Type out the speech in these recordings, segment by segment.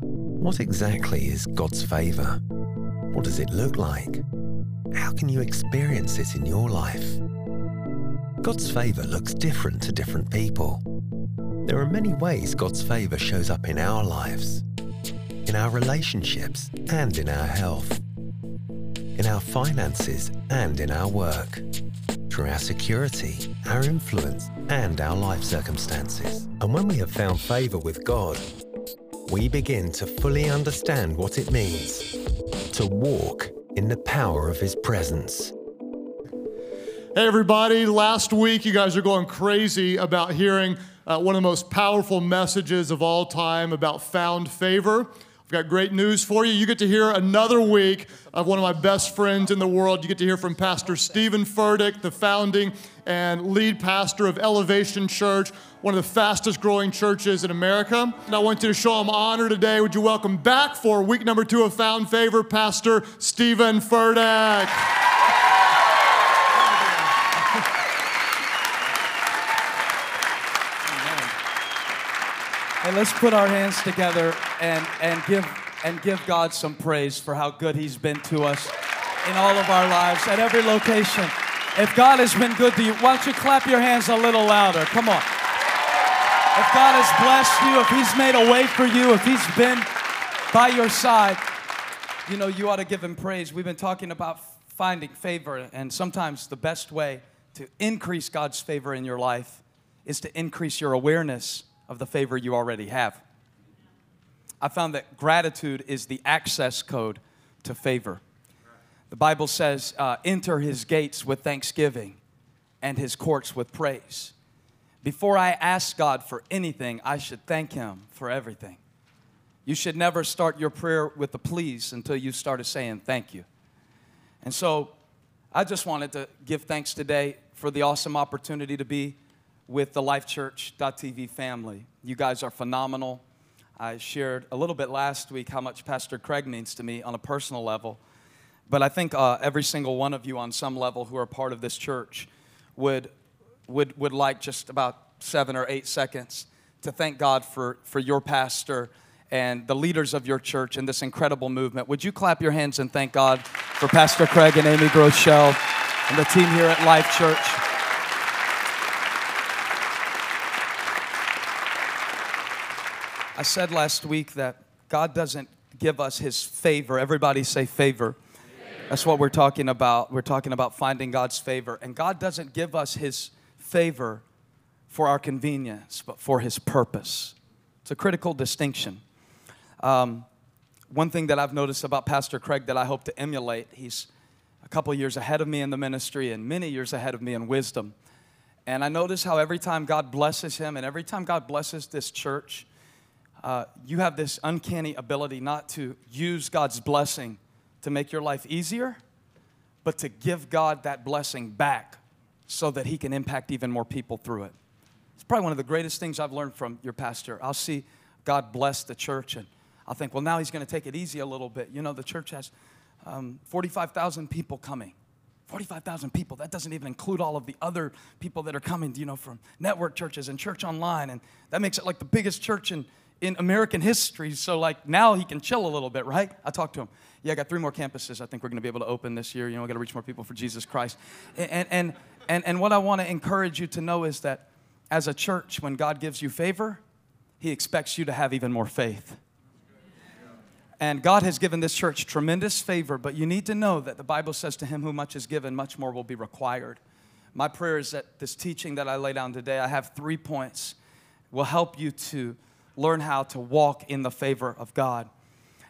What exactly is God's favour? What does it look like? How can you experience it in your life? God's favour looks different to different people. There are many ways God's favour shows up in our lives, in our relationships, and in our health, in our finances, and in our work, through our security, our influence, and our life circumstances. And when we have found favour with God, we begin to fully understand what it means to walk in the power of His presence. Hey, everybody. Last week, you guys are going crazy about hearing uh, one of the most powerful messages of all time about found favor. I've got great news for you. You get to hear another week of one of my best friends in the world. You get to hear from Pastor Stephen Furtick, the founding and lead pastor of Elevation Church, one of the fastest growing churches in America. And I want you to show him honor today. Would you welcome back for week number two of Found Favor, Pastor Stephen Furtick. Hey, let's put our hands together and, and, give, and give God some praise for how good He's been to us in all of our lives at every location. If God has been good to you, why don't you clap your hands a little louder? Come on. If God has blessed you, if He's made a way for you, if He's been by your side, you know, you ought to give Him praise. We've been talking about finding favor, and sometimes the best way to increase God's favor in your life is to increase your awareness of the favor you already have. I found that gratitude is the access code to favor. The Bible says, uh, enter his gates with thanksgiving and his courts with praise. Before I ask God for anything, I should thank him for everything. You should never start your prayer with a please until you started saying thank you. And so I just wanted to give thanks today for the awesome opportunity to be with the LifeChurch.tv family. You guys are phenomenal. I shared a little bit last week how much Pastor Craig means to me on a personal level. But I think uh, every single one of you on some level who are part of this church would, would, would like just about seven or eight seconds to thank God for, for your pastor and the leaders of your church in this incredible movement. Would you clap your hands and thank God for Pastor Craig and Amy Groeschel and the team here at Life Church? I said last week that God doesn't give us his favor. Everybody say favor. That's what we're talking about. We're talking about finding God's favor. And God doesn't give us his favor for our convenience, but for his purpose. It's a critical distinction. Um, one thing that I've noticed about Pastor Craig that I hope to emulate, he's a couple years ahead of me in the ministry and many years ahead of me in wisdom. And I notice how every time God blesses him and every time God blesses this church, uh, you have this uncanny ability not to use God's blessing to make your life easier, but to give God that blessing back so that He can impact even more people through it. It's probably one of the greatest things I've learned from your pastor. I'll see God bless the church, and I'll think, well, now He's going to take it easy a little bit. You know, the church has um, 45,000 people coming. 45,000 people. That doesn't even include all of the other people that are coming, you know, from network churches and church online. And that makes it like the biggest church in, in American history. So, like, now he can chill a little bit, right? I talked to him. Yeah, I got three more campuses I think we're going to be able to open this year. You know, we got to reach more people for Jesus Christ. And, and, and, and what I want to encourage you to know is that as a church, when God gives you favor, he expects you to have even more faith. And God has given this church tremendous favor, but you need to know that the Bible says to him who much is given, much more will be required. My prayer is that this teaching that I lay down today, I have three points, will help you to learn how to walk in the favor of God.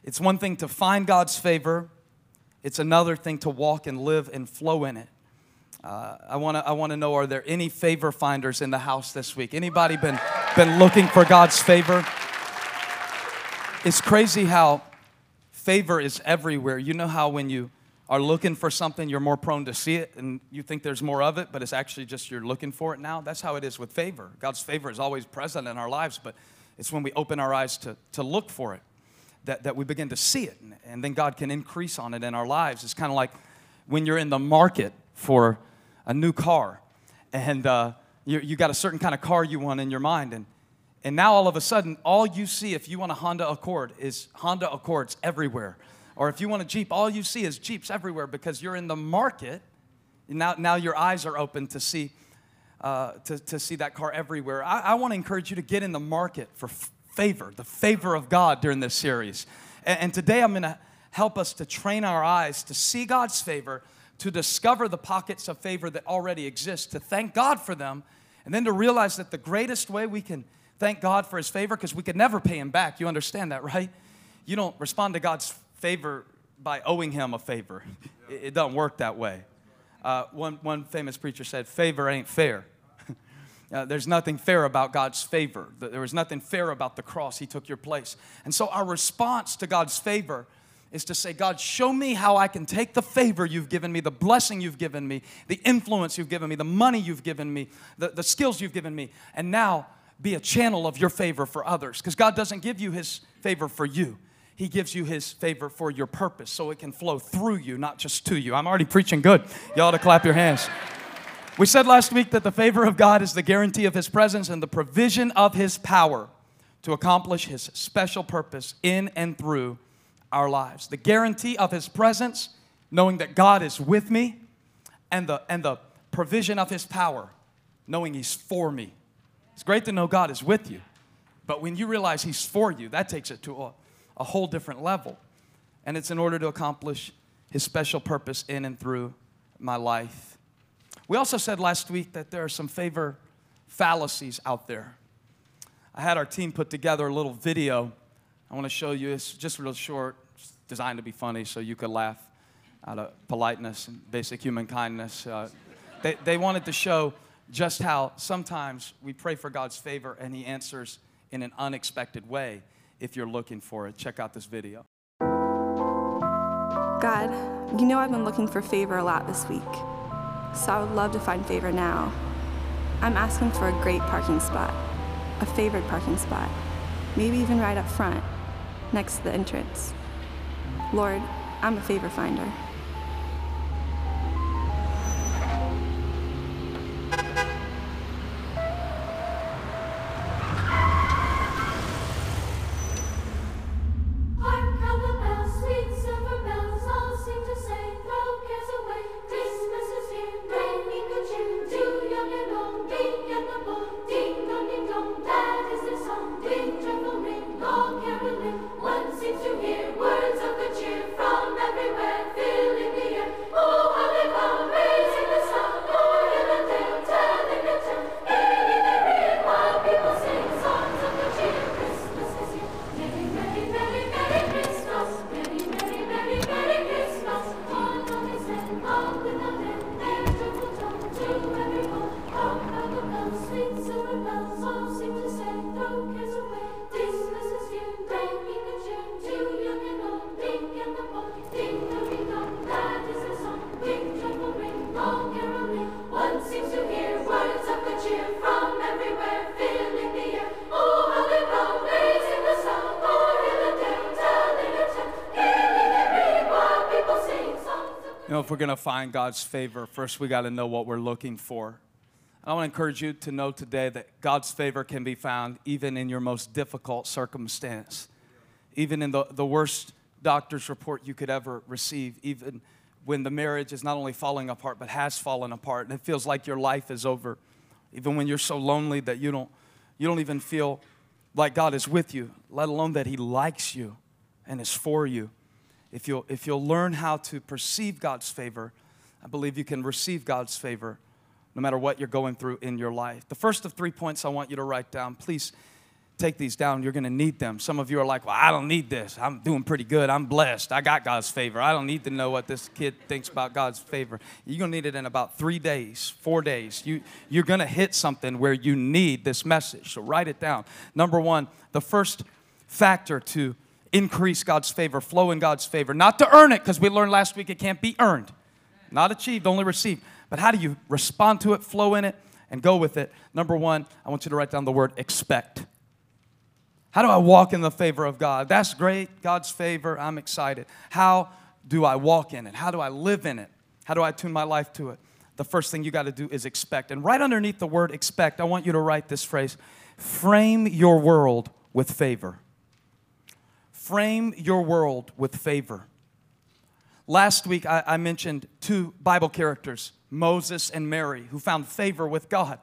It's one thing to find God's favor, it's another thing to walk and live and flow in it. Uh, I want to I wanna know are there any favor finders in the house this week? Anybody been, been looking for God's favor? It's crazy how favor is everywhere. You know how when you are looking for something, you're more prone to see it and you think there's more of it, but it's actually just you're looking for it now? That's how it is with favor. God's favor is always present in our lives, but it's when we open our eyes to, to look for it that, that we begin to see it, and, and then God can increase on it in our lives. It's kind of like when you're in the market for a new car, and uh, you, you got a certain kind of car you want in your mind, and, And now all of a sudden, all you see if you want a Honda Accord is Honda Accords everywhere. Or if you want a Jeep, all you see is Jeeps everywhere because you're in the market. Now, now your eyes are open to see, uh, to, to see that car everywhere. I, I want to encourage you to get in the market for f- favor, the favor of God during this series. And, and today I'm going to help us to train our eyes to see God's favor, to discover the pockets of favor that already exist, to thank God for them, and then to realize that the greatest way we can thank God for His favor, because we could never pay Him back. You understand that, right? You don't respond to God's favor by owing Him a favor, it, it doesn't work that way. Uh, one, one famous preacher said, Favor ain't fair. Uh, there's nothing fair about God's favor. There was nothing fair about the cross. He took your place. And so, our response to God's favor is to say, God, show me how I can take the favor you've given me, the blessing you've given me, the influence you've given me, the money you've given me, the, the skills you've given me, and now be a channel of your favor for others. Because God doesn't give you His favor for you, He gives you His favor for your purpose so it can flow through you, not just to you. I'm already preaching good. Y'all to clap your hands. We said last week that the favor of God is the guarantee of His presence and the provision of His power to accomplish His special purpose in and through our lives. The guarantee of His presence, knowing that God is with me, and the, and the provision of His power, knowing He's for me. It's great to know God is with you, but when you realize He's for you, that takes it to a, a whole different level. And it's in order to accomplish His special purpose in and through my life. We also said last week that there are some favor fallacies out there. I had our team put together a little video. I want to show you. It's just real short, it's designed to be funny so you could laugh out of politeness and basic human kindness. Uh, they, they wanted to show just how sometimes we pray for God's favor and He answers in an unexpected way if you're looking for it. Check out this video. God, you know I've been looking for favor a lot this week so I would love to find favor now. I'm asking for a great parking spot, a favored parking spot, maybe even right up front, next to the entrance. Lord, I'm a favor finder. We're going to find God's favor, first we got to know what we're looking for. I want to encourage you to know today that God's favor can be found even in your most difficult circumstance, even in the, the worst doctor's report you could ever receive, even when the marriage is not only falling apart but has fallen apart and it feels like your life is over, even when you're so lonely that you don't, you don't even feel like God is with you, let alone that He likes you and is for you if you'll, if you'll learn how to perceive God's favor, I believe you can receive God's favor no matter what you're going through in your life. The first of three points I want you to write down, please take these down. You're going to need them. Some of you are like, well, I don't need this. I'm doing pretty good. I'm blessed. I got God's favor. I don't need to know what this kid thinks about God's favor. You're going to need it in about three days, four days. You, you're going to hit something where you need this message. So write it down. Number one, the first factor to increase God's favor, flow in God's favor. Not to earn it, because we learned last week it can't be earned, not achieved, only received. But how do you respond to it, flow in it, and go with it? Number one, I want you to write down the word expect. How do I walk in the favor of God? That's great, God's favor, I'm excited. How do I walk in it? How do I live in it? How do I tune my life to it? The first thing you got to do is expect. And right underneath the word expect, I want you to write this phrase frame your world with favor. Frame your world with favor. Last week, I, I, mentioned two Bible characters, Moses and Mary, who found favor with God.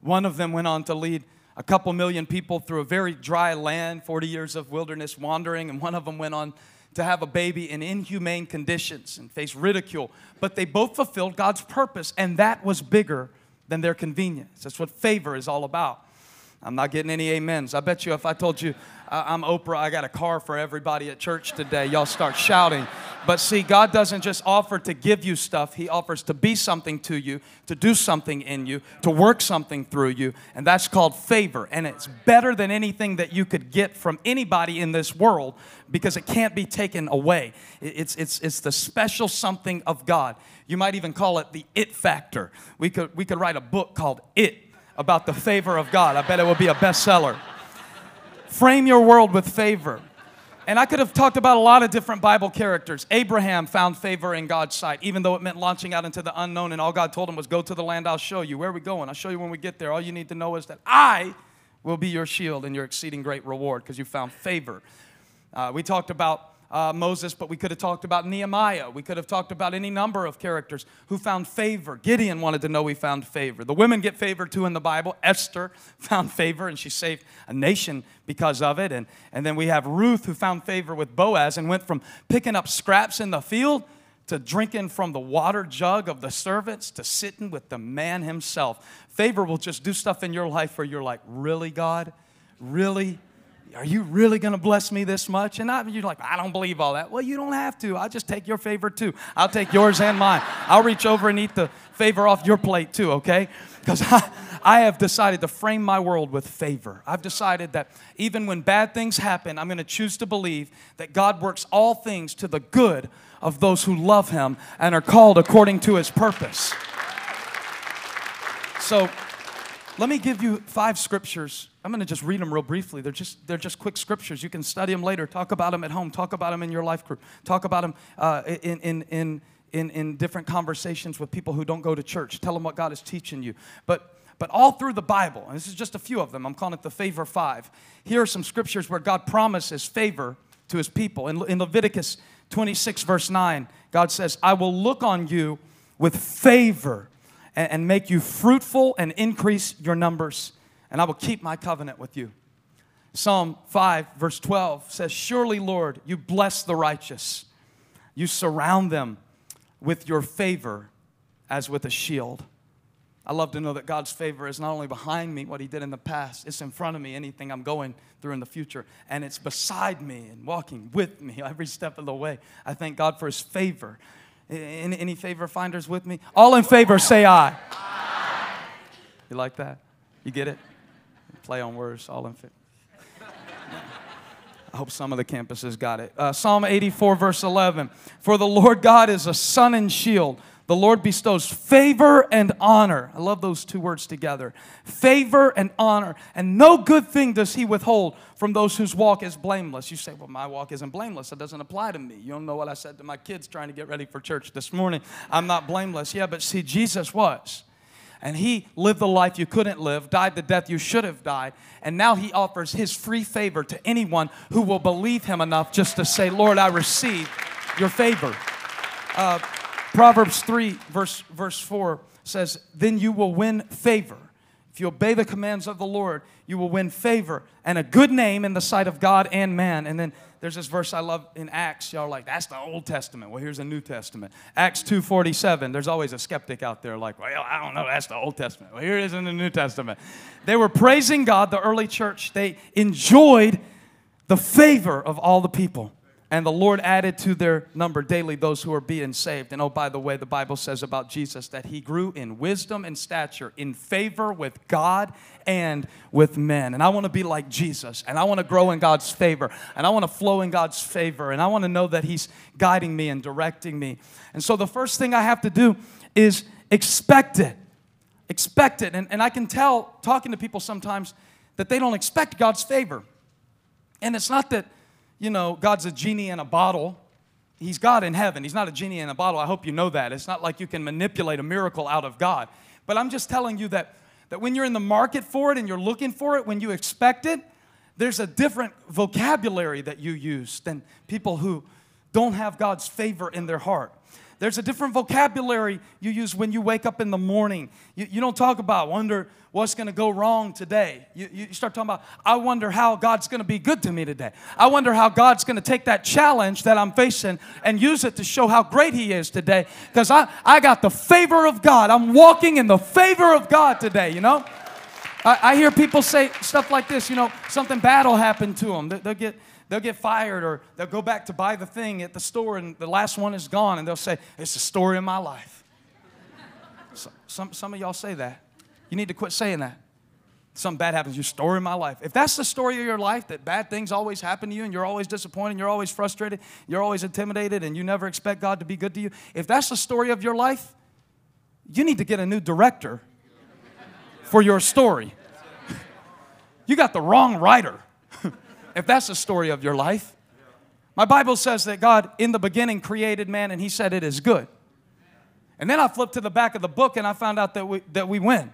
One of them went on to lead a couple million people through a very dry land, 40 years of wilderness wandering, and one of them went on to have a baby in inhumane conditions and face ridicule. But they both fulfilled God's purpose, and that was bigger than their convenience. That's what favor is all about. I'm not getting any amens. I bet you if I told you I'm Oprah, I got a car for everybody at church today, y'all start shouting. But see, God doesn't just offer to give you stuff, He offers to be something to you, to do something in you, to work something through you, and that's called favor. And it's better than anything that you could get from anybody in this world because it can't be taken away. It's, it's, it's the special something of God. You might even call it the it factor. We could, we could write a book called It about the favor of God. I bet it would be a bestseller. Frame your world with favor. And I could have talked about a lot of different Bible characters. Abraham found favor in God's sight, even though it meant launching out into the unknown, and all God told him was, Go to the land I'll show you. Where are we going? I'll show you when we get there. All you need to know is that I will be your shield and your exceeding great reward because you found favor. Uh, we talked about uh, Moses, but we could have talked about Nehemiah. We could have talked about any number of characters who found favor. Gideon wanted to know we found favor. The women get favor too in the Bible. Esther found favor and she saved a nation because of it. And, and then we have Ruth who found favor with Boaz and went from picking up scraps in the field to drinking from the water jug of the servants to sitting with the man himself. Favor will just do stuff in your life where you're like, really, God? Really? Are you really going to bless me this much? And I, you're like, I don't believe all that. Well, you don't have to. I'll just take your favor too. I'll take yours and mine. I'll reach over and eat the favor off your plate too, okay? Because I, I have decided to frame my world with favor. I've decided that even when bad things happen, I'm going to choose to believe that God works all things to the good of those who love Him and are called according to His purpose. So, let me give you five scriptures. I'm going to just read them real briefly. They're just, they're just quick scriptures. You can study them later. Talk about them at home. Talk about them in your life group. Talk about them uh, in, in, in, in, in different conversations with people who don't go to church. Tell them what God is teaching you. But, but all through the Bible, and this is just a few of them, I'm calling it the favor five. Here are some scriptures where God promises favor to his people. In, in Leviticus 26, verse 9, God says, I will look on you with favor and, and make you fruitful and increase your numbers, and I will keep my covenant with you. Psalm 5, verse 12 says, Surely, Lord, you bless the righteous. You surround them with your favor as with a shield. I love to know that God's favor is not only behind me, what He did in the past, it's in front of me, anything I'm going through in the future, and it's beside me and walking with me every step of the way. I thank God for His favor. Any, any favor finders with me? All in favor, say aye. You like that? You get it? Play on words, all in favor. I hope some of the campuses got it. Uh, Psalm 84, verse 11. For the Lord God is a sun and shield. The Lord bestows favor and honor. I love those two words together. Favor and honor. And no good thing does he withhold from those whose walk is blameless. You say, well, my walk isn't blameless. It doesn't apply to me. You don't know what I said to my kids trying to get ready for church this morning. I'm not blameless. Yeah, but see, Jesus was. And he lived the life you couldn't live, died the death you should have died, and now he offers his free favor to anyone who will believe him enough just to say, Lord, I receive your favor. Uh, Proverbs 3, verse, verse 4 says, Then you will win favor. If you obey the commands of the Lord, you will win favor and a good name in the sight of God and man. And then there's this verse I love in Acts. Y'all like, that's the Old Testament. Well, here's the New Testament. Acts 2.47. There's always a skeptic out there like, well, I don't know, that's the Old Testament. Well, here it is in the New Testament. They were praising God, the early church. They enjoyed the favor of all the people. And the Lord added to their number daily those who are being saved. And oh, by the way, the Bible says about Jesus that he grew in wisdom and stature, in favor with God and with men. And I want to be like Jesus. And I want to grow in God's favor. And I want to flow in God's favor. And I want to know that he's guiding me and directing me. And so the first thing I have to do is expect it. Expect it. And, and I can tell, talking to people sometimes, that they don't expect God's favor. And it's not that you know, God's a genie in a bottle. He's God in heaven. He's not a genie in a bottle. I hope you know that. It's not like you can manipulate a miracle out of God. But I'm just telling you that that when you're in the market for it and you're looking for it, when you expect it, there's a different vocabulary that you use than people who don't have God's favor in their heart. There's a different vocabulary you use when you wake up in the morning. You, you don't talk about, wonder what's going to go wrong today. You, you start talking about, I wonder how God's going to be good to me today. I wonder how God's going to take that challenge that I'm facing and use it to show how great He is today. Because I, I got the favor of God. I'm walking in the favor of God today, you know? I, I hear people say stuff like this, you know, something bad will happen to them. They, they'll get they'll get fired or they'll go back to buy the thing at the store and the last one is gone and they'll say, It's the story of my life. So, some, some of y'all say that. You need to quit saying that. Something bad happens, your story of my life. If that's the story of your life, that bad things always happen to you and you're always disappointed, you're always frustrated, you're always intimidated, and you never expect God to be good to you, if that's the story of your life, you need to get a new director for your story. You got the wrong writer if that's the story of your life. My Bible says that God in the beginning created man and he said it is good. And then I flipped to the back of the book and I found out that we, that we win.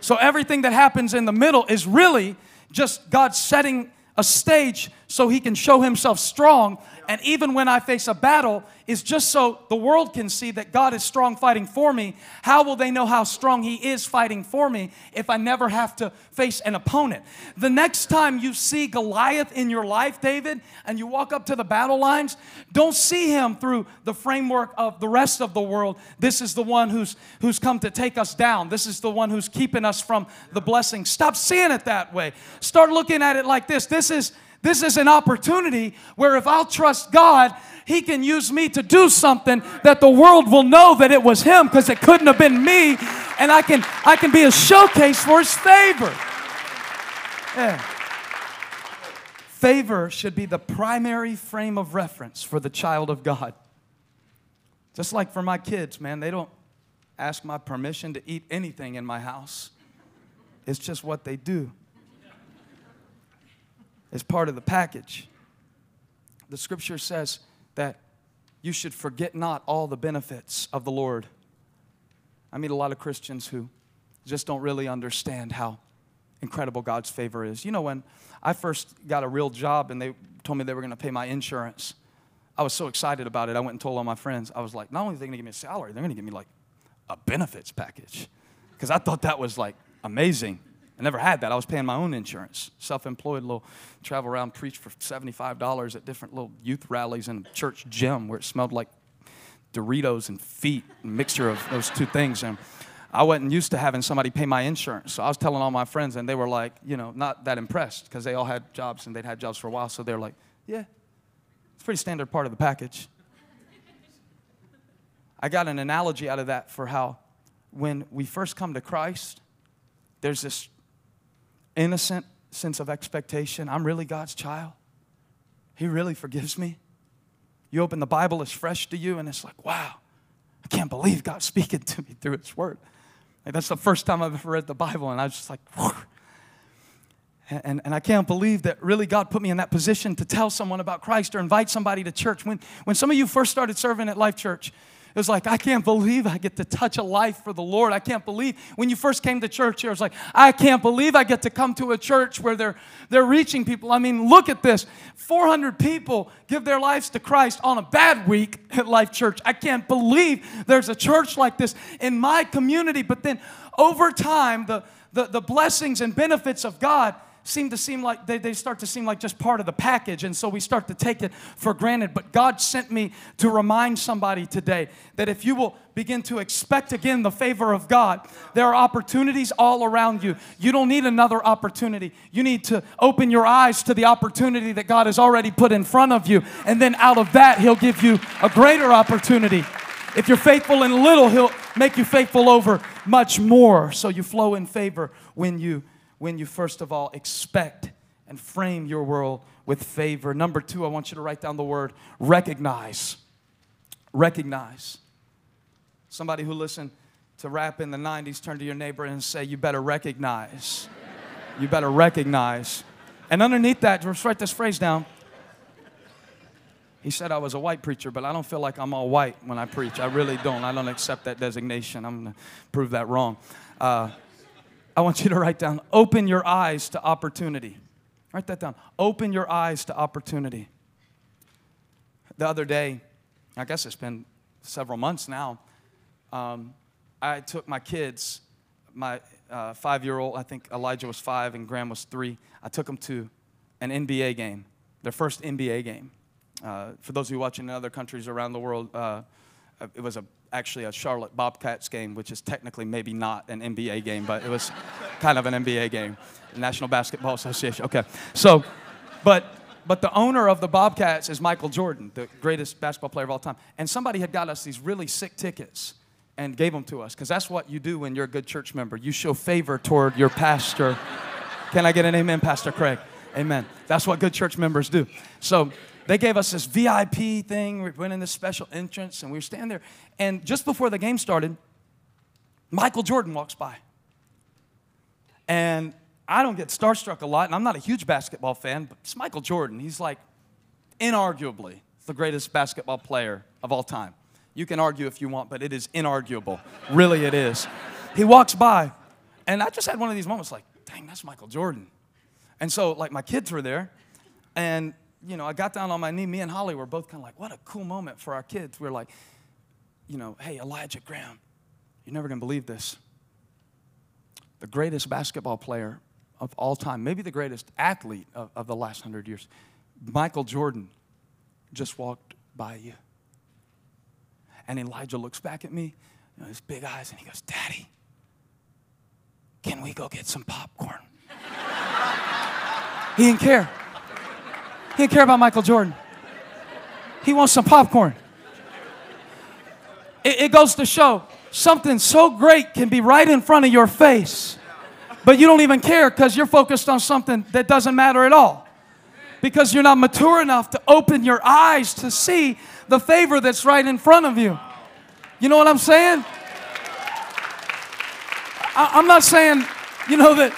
So everything that happens in the middle is really just God setting a stage so he can show himself strong. And even when I face a battle, is just so the world can see that God is strong fighting for me. How will they know how strong He is fighting for me if I never have to face an opponent? The next time you see Goliath in your life, David, and you walk up to the battle lines, don't see him through the framework of the rest of the world. This is the one who's, who's come to take us down, this is the one who's keeping us from the blessing. Stop seeing it that way. Start looking at it like this. This is this is an opportunity where if I'll trust God, He can use me to do something that the world will know that it was Him because it couldn't have been me, and I can I can be a showcase for His favor. Yeah. Favor should be the primary frame of reference for the child of God. Just like for my kids, man, they don't ask my permission to eat anything in my house. It's just what they do is part of the package. The scripture says that you should forget not all the benefits of the Lord. I meet a lot of Christians who just don't really understand how incredible God's favor is. You know, when I first got a real job and they told me they were going to pay my insurance, I was so excited about it. I went and told all my friends. I was like, not only are they going to give me a salary, they're going to give me like a benefits package. Because I thought that was like amazing. I never had that. I was paying my own insurance. Self employed, little travel around, preach for $75 at different little youth rallies in a church gym where it smelled like Doritos and feet, a mixture of those two things. And I wasn't used to having somebody pay my insurance. So I was telling all my friends, and they were like, you know, not that impressed because they all had jobs and they'd had jobs for a while. So they're like, yeah, it's pretty standard part of the package. I got an analogy out of that for how when we first come to Christ, there's this innocent sense of expectation. I'm really God's child. He really forgives me. You open the Bible, it's fresh to you, and it's like, wow, I can't believe God's speaking to me through His Word. Like, that's the first time I've ever read the Bible, and I was just like, and, and, and, I can't believe that really God put me in that position to tell someone about Christ or invite somebody to church. When, when some of you first started serving at Life Church, it was like, I can't believe I get to touch a life for the Lord. I can't believe when you first came to church here, it was like, I can't believe I get to come to a church where they're, they're reaching people. I mean, look at this 400 people give their lives to Christ on a bad week at Life Church. I can't believe there's a church like this in my community. But then over time, the, the, the blessings and benefits of God seem to seem like they, they start to seem like just part of the package and so we start to take it for granted. But god sent me to remind somebody today that if you will begin to expect again the favor of god there are opportunities all around you. You don't need another opportunity. You need to open your eyes to the opportunity that god has already put in front of you and then out of that he'll give you a greater opportunity. If you're faithful in little he'll make you faithful over much more. So you flow in favor when you when you first of all expect and frame your world with favor. Number two, I want you to write down the word recognize. Recognize. Somebody who listened to rap in the 90s, turn to your neighbor and say, You better recognize. You better recognize. And underneath that, just write this phrase down. He said I was a white preacher, but I don't feel like I'm all white when I preach. I really don't. I don't accept that designation. I'm going to prove that wrong. Uh, I want you to write down open your eyes to opportunity. Write that down. Open your eyes to opportunity. The other day, I guess it's been several months now, um, I took my kids, my uh, five year old, I think Elijah was five and Graham was three. I took them to an NBA game, their first NBA game. Uh, for those of you watching in other countries around the world, uh, it was a, actually a Charlotte Bobcats game, which is technically maybe not an NBA game, but it was kind of an NBA game. National Basketball Association. Okay. So, but but the owner of the Bobcats is Michael Jordan, the greatest basketball player of all time. And somebody had got us these really sick tickets and gave them to us because that's what you do when you're a good church member. You show favor toward your pastor. Can I get an amen, Pastor Craig? Amen. That's what good church members do. So they gave us this VIP thing. We went in this special entrance and we were standing there. And just before the game started, Michael Jordan walks by. And I don't get starstruck a lot, and I'm not a huge basketball fan, but it's Michael Jordan. He's like inarguably the greatest basketball player of all time. You can argue if you want, but it is inarguable. really, it is. He walks by, and I just had one of these moments like, dang, that's Michael Jordan. And so, like, my kids were there, and you know, I got down on my knee. Me and Holly were both kind of like, what a cool moment for our kids. We are like, you know, hey, Elijah Graham, you're never gonna believe this. The greatest basketball player of all time, maybe the greatest athlete of, of the last hundred years, Michael Jordan, just walked by you. And Elijah looks back at me, you know, his big eyes, and he goes, Daddy, can we go get some popcorn? he didn't care. He didn't care about Michael Jordan. He wants some popcorn. It, it goes to show something so great can be right in front of your face, but you don't even care because you're focused on something that doesn't matter at all. Because you're not mature enough to open your eyes to see the favor that's right in front of you. You know what I'm saying? I, am not saying, you know, that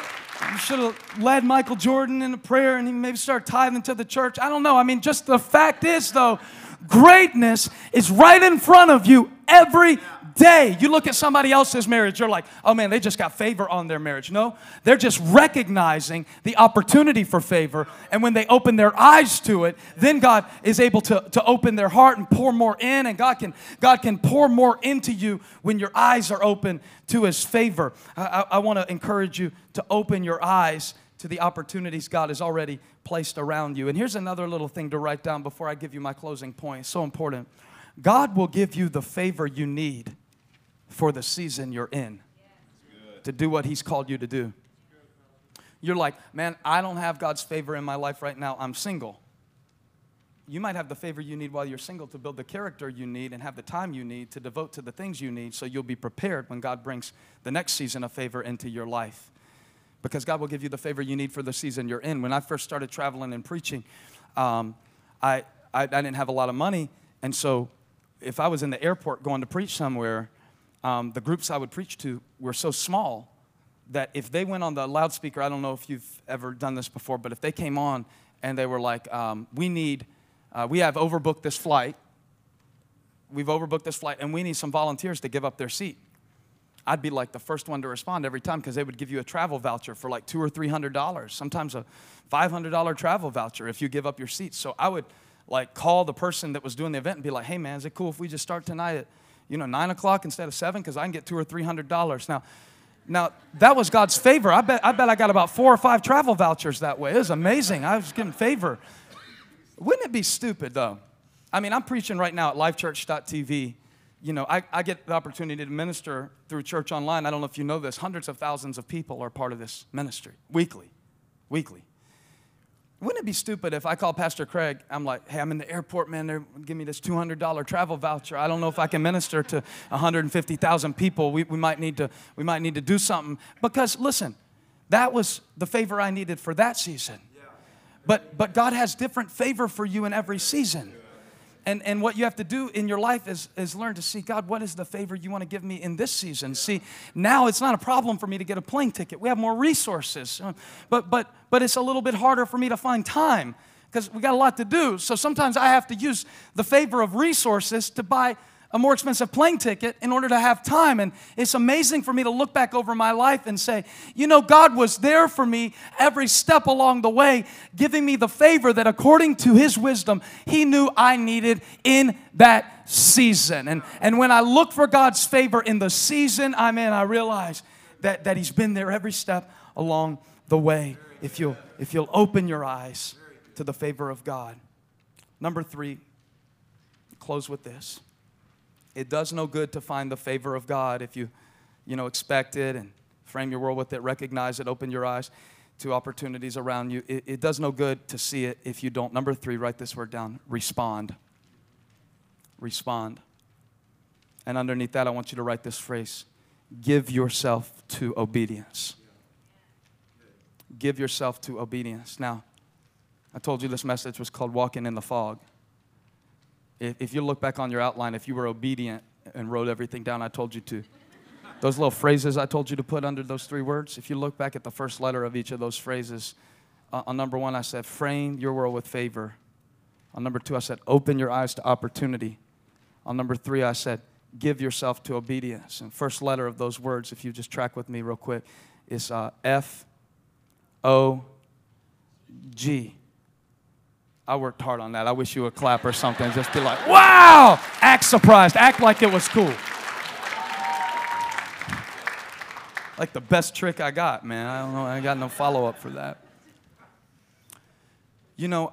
you should have led Michael Jordan in a prayer and he maybe started tithing to the church. I don't know. I mean, just the fact is, though, greatness is right in front of you every day. You look at somebody else's marriage, you're like, oh man, they just got favor on their marriage. No, they're just recognizing the opportunity for favor. And when they open their eyes to it, then God is able to, to open their heart and pour more in. And God can, God can pour more into you when your eyes are open to His favor. I, I, I want to encourage you to open your eyes to the opportunities God has already placed around you. And here's another little thing to write down before I give you my closing point. So important. God will give you the favor you need for the season you're in to do what He's called you to do. You're like, man, I don't have God's favor in my life right now. I'm single. You might have the favor you need while you're single to build the character you need and have the time you need to devote to the things you need so you'll be prepared when God brings the next season of favor into your life. Because God will give you the favor you need for the season you're in. When I first started traveling and preaching, um, I, I, I didn't have a lot of money. And so if I was in the airport going to preach somewhere, um, the groups I would preach to were so small that if they went on the loudspeaker, I don't know if you've ever done this before, but if they came on and they were like, um, we need, uh, we have overbooked this flight, we've overbooked this flight, and we need some volunteers to give up their seat. I'd be like the first one to respond every time because they would give you a travel voucher for like two or three hundred dollars, sometimes a five hundred dollar travel voucher if you give up your seat. So I would like call the person that was doing the event and be like, "Hey man, is it cool if we just start tonight at you know, nine o'clock instead of seven because I can get two or three hundred dollars. Now, now that was God's favor. I bet, I bet I got about four or five travel vouchers that way. It was amazing. I was getting favor. Wouldn't it be stupid though? I mean, I'm preaching right now at lifechurch.tv. You know, I, I get the opportunity to minister through church online. I don't know if you know this. Hundreds of thousands of people are part of this ministry weekly, weekly. Wouldn't it be stupid if I call Pastor Craig? I'm like, hey, I'm in the airport, man. They're give me this $200 travel voucher. I don't know if I can minister to 150,000 people. We, we, might need to, we might need to do something. Because listen, that was the favor I needed for that season. But, but God has different favor for you in every season. And, and what you have to do in your life is, is learn to see God, what is the favor you want to give me in this season? See, now it's not a problem for me to get a plane ticket. We have more resources. Uh, but, but, but it's a little bit harder for me to find time because we got a lot to do. So sometimes I have to use the favor of resources to buy a more expensive plane ticket in order to have time. And it's amazing for me to look back over my life and say, you know, God was there for me every step along the way, giving me the favor that according to His wisdom, He knew I needed in that season. And, and when I look for God's favor in the season I'm in, I realize that, that He's been there every step along the way. If you'll, if you'll open your eyes to the favor of God. Number three, close with this. It does no good to find the favor of God if you, you know, expect it and frame your world with it, recognize it, open your eyes to opportunities around you. It, it does no good to see it if you don't. Number three, write this word down respond. Respond. And underneath that, I want you to write this phrase give yourself to obedience. Give yourself to obedience. Now, I told you this message was called Walking in the Fog. If, if you look back on your outline, if you were obedient and wrote everything down I told you to, those little phrases I told you to put under those three words, if you look back at the first letter of each of those phrases, uh, on number one, I said, frame your world with favor. On number two, I said, open your eyes to opportunity. On number three, I said, give yourself to obedience. And first letter of those words, if you just track with me real quick, is uh, F O G. I worked hard on that. I wish you would clap or something. Just be like, wow! Act surprised. Act like it was cool. Like the best trick I got, man. I don't know. I got no follow up for that. You know,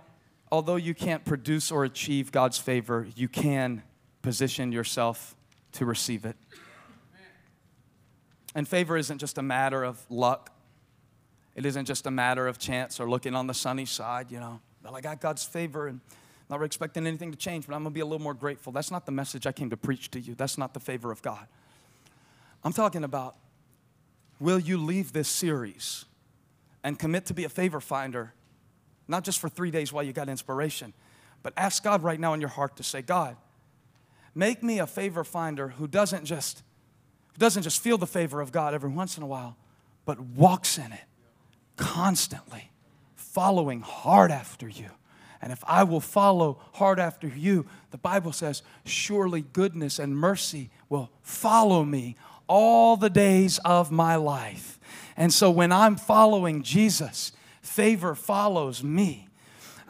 although you can't produce or achieve God's favor, you can position yourself to receive it. And favor isn't just a matter of luck, it isn't just a matter of chance or looking on the sunny side, you know. Well, I got God's favor and not expecting anything to change, but I'm going to be a little more grateful. That's not the message I came to preach to you. That's not the favor of God. I'm talking about will you leave this series and commit to be a favor finder, not just for three days while you got inspiration, but ask God right now in your heart to say, God, make me a favor finder who doesn't just who doesn't just feel the favor of God every once in a while, but walks in it constantly following hard after you. And if I will follow hard after you, the Bible says, surely goodness and mercy will follow me all the days of my life. And so when I'm following Jesus, favor follows me.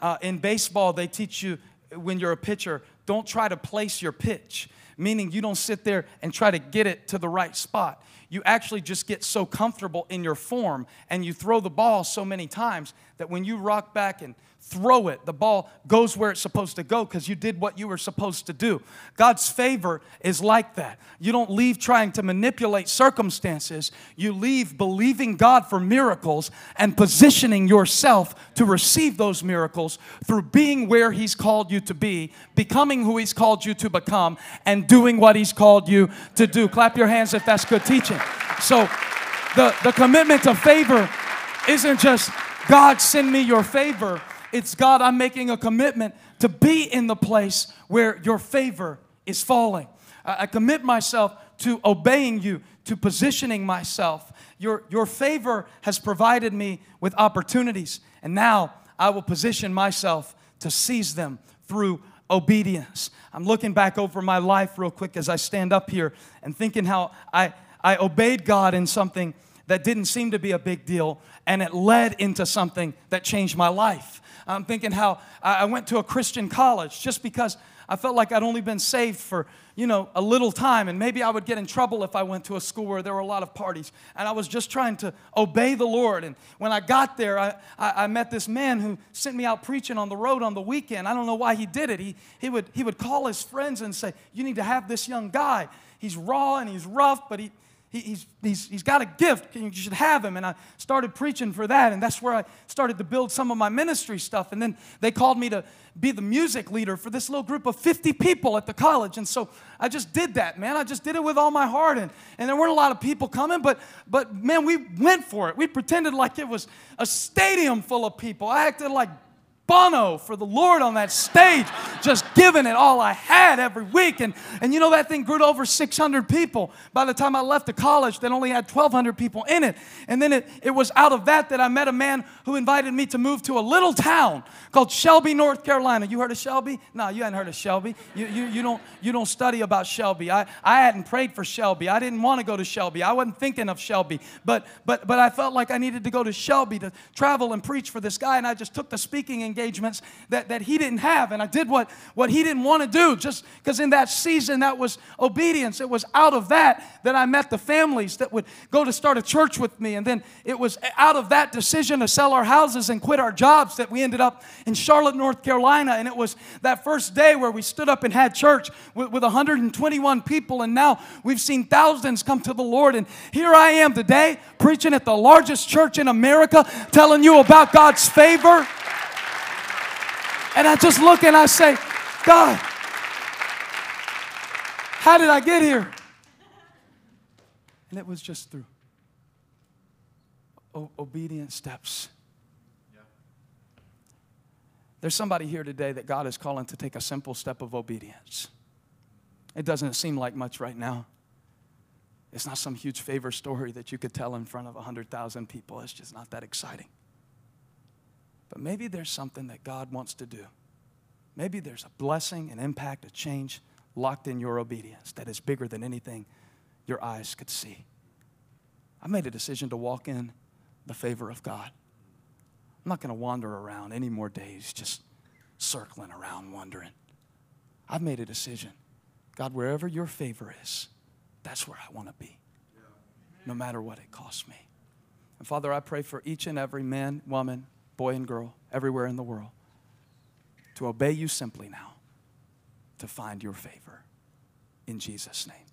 Uh, in baseball, they teach you when you're a pitcher, don't try to place your pitch, meaning you don't sit there and try to get it to the right spot you actually just get so comfortable in your form and you throw the ball so many times that when you rock back and throw it, the ball goes where it's supposed to go because you did what you were supposed to do. God's favor is like that. You don't leave trying to manipulate circumstances, you leave believing God for miracles and positioning yourself to receive those miracles through being where He's called you to be, becoming who He's called you to become, and doing what He's called you to do. Clap your hands if that's good teaching. So, the, the commitment to favor isn't just God, send me your favor it's God, I'm making a commitment to be in the place where your favor is falling. I, I commit myself to obeying you, to positioning myself. Your, your favor has provided me with opportunities, and now I will position myself to seize them through obedience. I'm looking back over my life real quick as I stand up here and thinking how I, I obeyed God in something that didn't seem to be a big deal, and it led into something that changed my life. I'm thinking how I went to a Christian college just because I felt like I'd only been saved for, you know, a little time, and maybe I would get in trouble if I went to a school where there were a lot of parties. And I was just trying to obey the Lord. And when I got there, I, I, I met this man who sent me out preaching on the road on the weekend. I don't know why he did it. He, he, would, he would call his friends and say, You need to have this young guy. He's raw and he's rough, but he, he, he's, he's, he's got a gift. You should have him. And I started preaching for that. And that's where I started to build some of my ministry stuff. And then they called me to be the music leader for this little group of 50 people at the college. And so I just did that, man. I just did it with all my heart. And, and there weren't a lot of people coming, but, but man, we went for it. We pretended like it was a stadium full of people. I acted like Bono for the Lord on that stage. just giving it all I had every week. And, and you know, that thing grew to over 600 people. By the time I left the college, that only had 1,200 people in it. And then it, it was out of that that I met a man who invited me to move to a little town called Shelby, North Carolina. You heard of Shelby? No, you hadn't heard of Shelby. You, you, you, don't, you don't study about Shelby. I, I hadn't prayed for Shelby. I didn't want to go to Shelby. I wasn't thinking of Shelby. But, but, but I felt like I needed to go to Shelby to travel and preach for this guy. And I just took the speaking engagements that, that he didn't have. And I did what, what he didn't want to do just because in that season that was obedience. It was out of that that I met the families that would go to start a church with me. And then it was out of that decision to sell our houses and quit our jobs that we ended up in Charlotte, North Carolina. And it was that first day where we stood up and had church with, with 121 people. And now we've seen thousands come to the Lord. And here I am today preaching at the largest church in America, telling you about God's favor. And I just look and I say, God, how did I get here? And it was just through o- obedient steps. There's somebody here today that God is calling to take a simple step of obedience. It doesn't seem like much right now. It's not some huge favor story that you could tell in front of 100,000 people. It's just not that exciting. But maybe there's something that God wants to do. Maybe there's a blessing, an impact, a change locked in your obedience that is bigger than anything your eyes could see. I made a decision to walk in the favor of God. I'm not going to wander around any more days just circling around wondering. I've made a decision. God, wherever your favor is, that's where I want to be, no matter what it costs me. And Father, I pray for each and every man, woman, boy, and girl everywhere in the world to obey you simply now, to find your favor. In Jesus' name.